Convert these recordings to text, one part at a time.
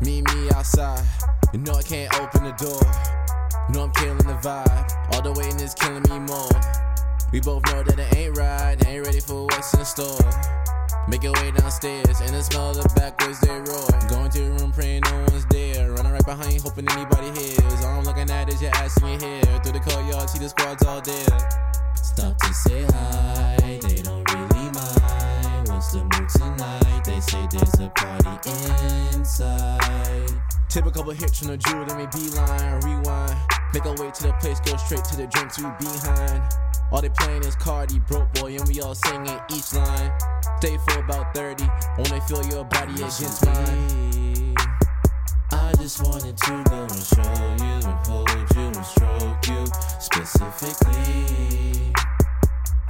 Meet me outside. You know I can't open the door. You know I'm killing the vibe. All the waiting is killing me more. We both know that it ain't right. Ain't ready for what's in store. Make your way downstairs and the smell of the backwards they roar. Going to your room praying no one's there. Running right behind hoping anybody hears. All I'm looking at is your ass in hair. Through the courtyard, see the squads all there. Stop to say hi, say there's a party inside. Tip a couple hits from the Juul, then we beeline, rewind. Make our way to the place, go straight to the drinks we behind. All they playing is Cardi, broke boy, and we all singing each line. Stay for about 30, wanna feel your body against mine. I just wanted to go and show you and hold you and stroke you specifically.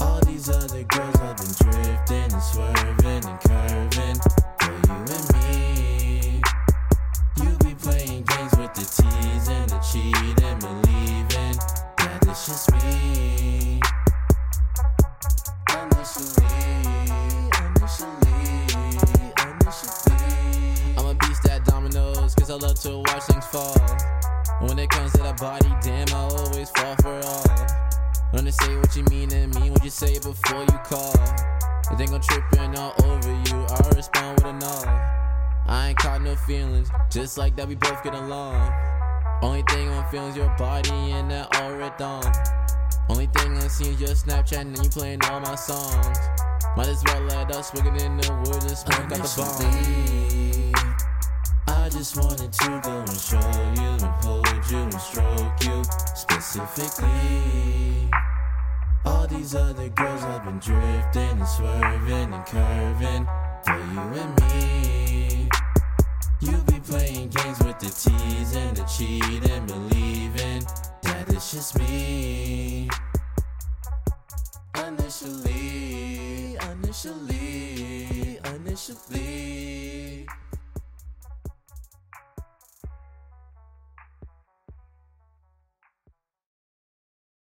All these other girls have been drifting and swerving and Initially, initially. I'm a beast at dominoes, cause I love to watch things fall. When it comes to that body, damn, I always fall for all. Learn to say what you mean and mean what you say before you call. If they gon' trippin' all over you, I respond with a nod. I ain't caught no feelings, just like that we both get along. Only thing on feelings your body and that red on. Only thing I see is your Snapchat and you playing all my songs. Might as well let us work it in the woods and smoke out the bomb. I just wanted to go and show you and hold you and stroke you specifically. All these other girls have been drifting and swerving and curving for you and me. You be playing games with the tease and the cheat and believing that it's just me. initially, initially.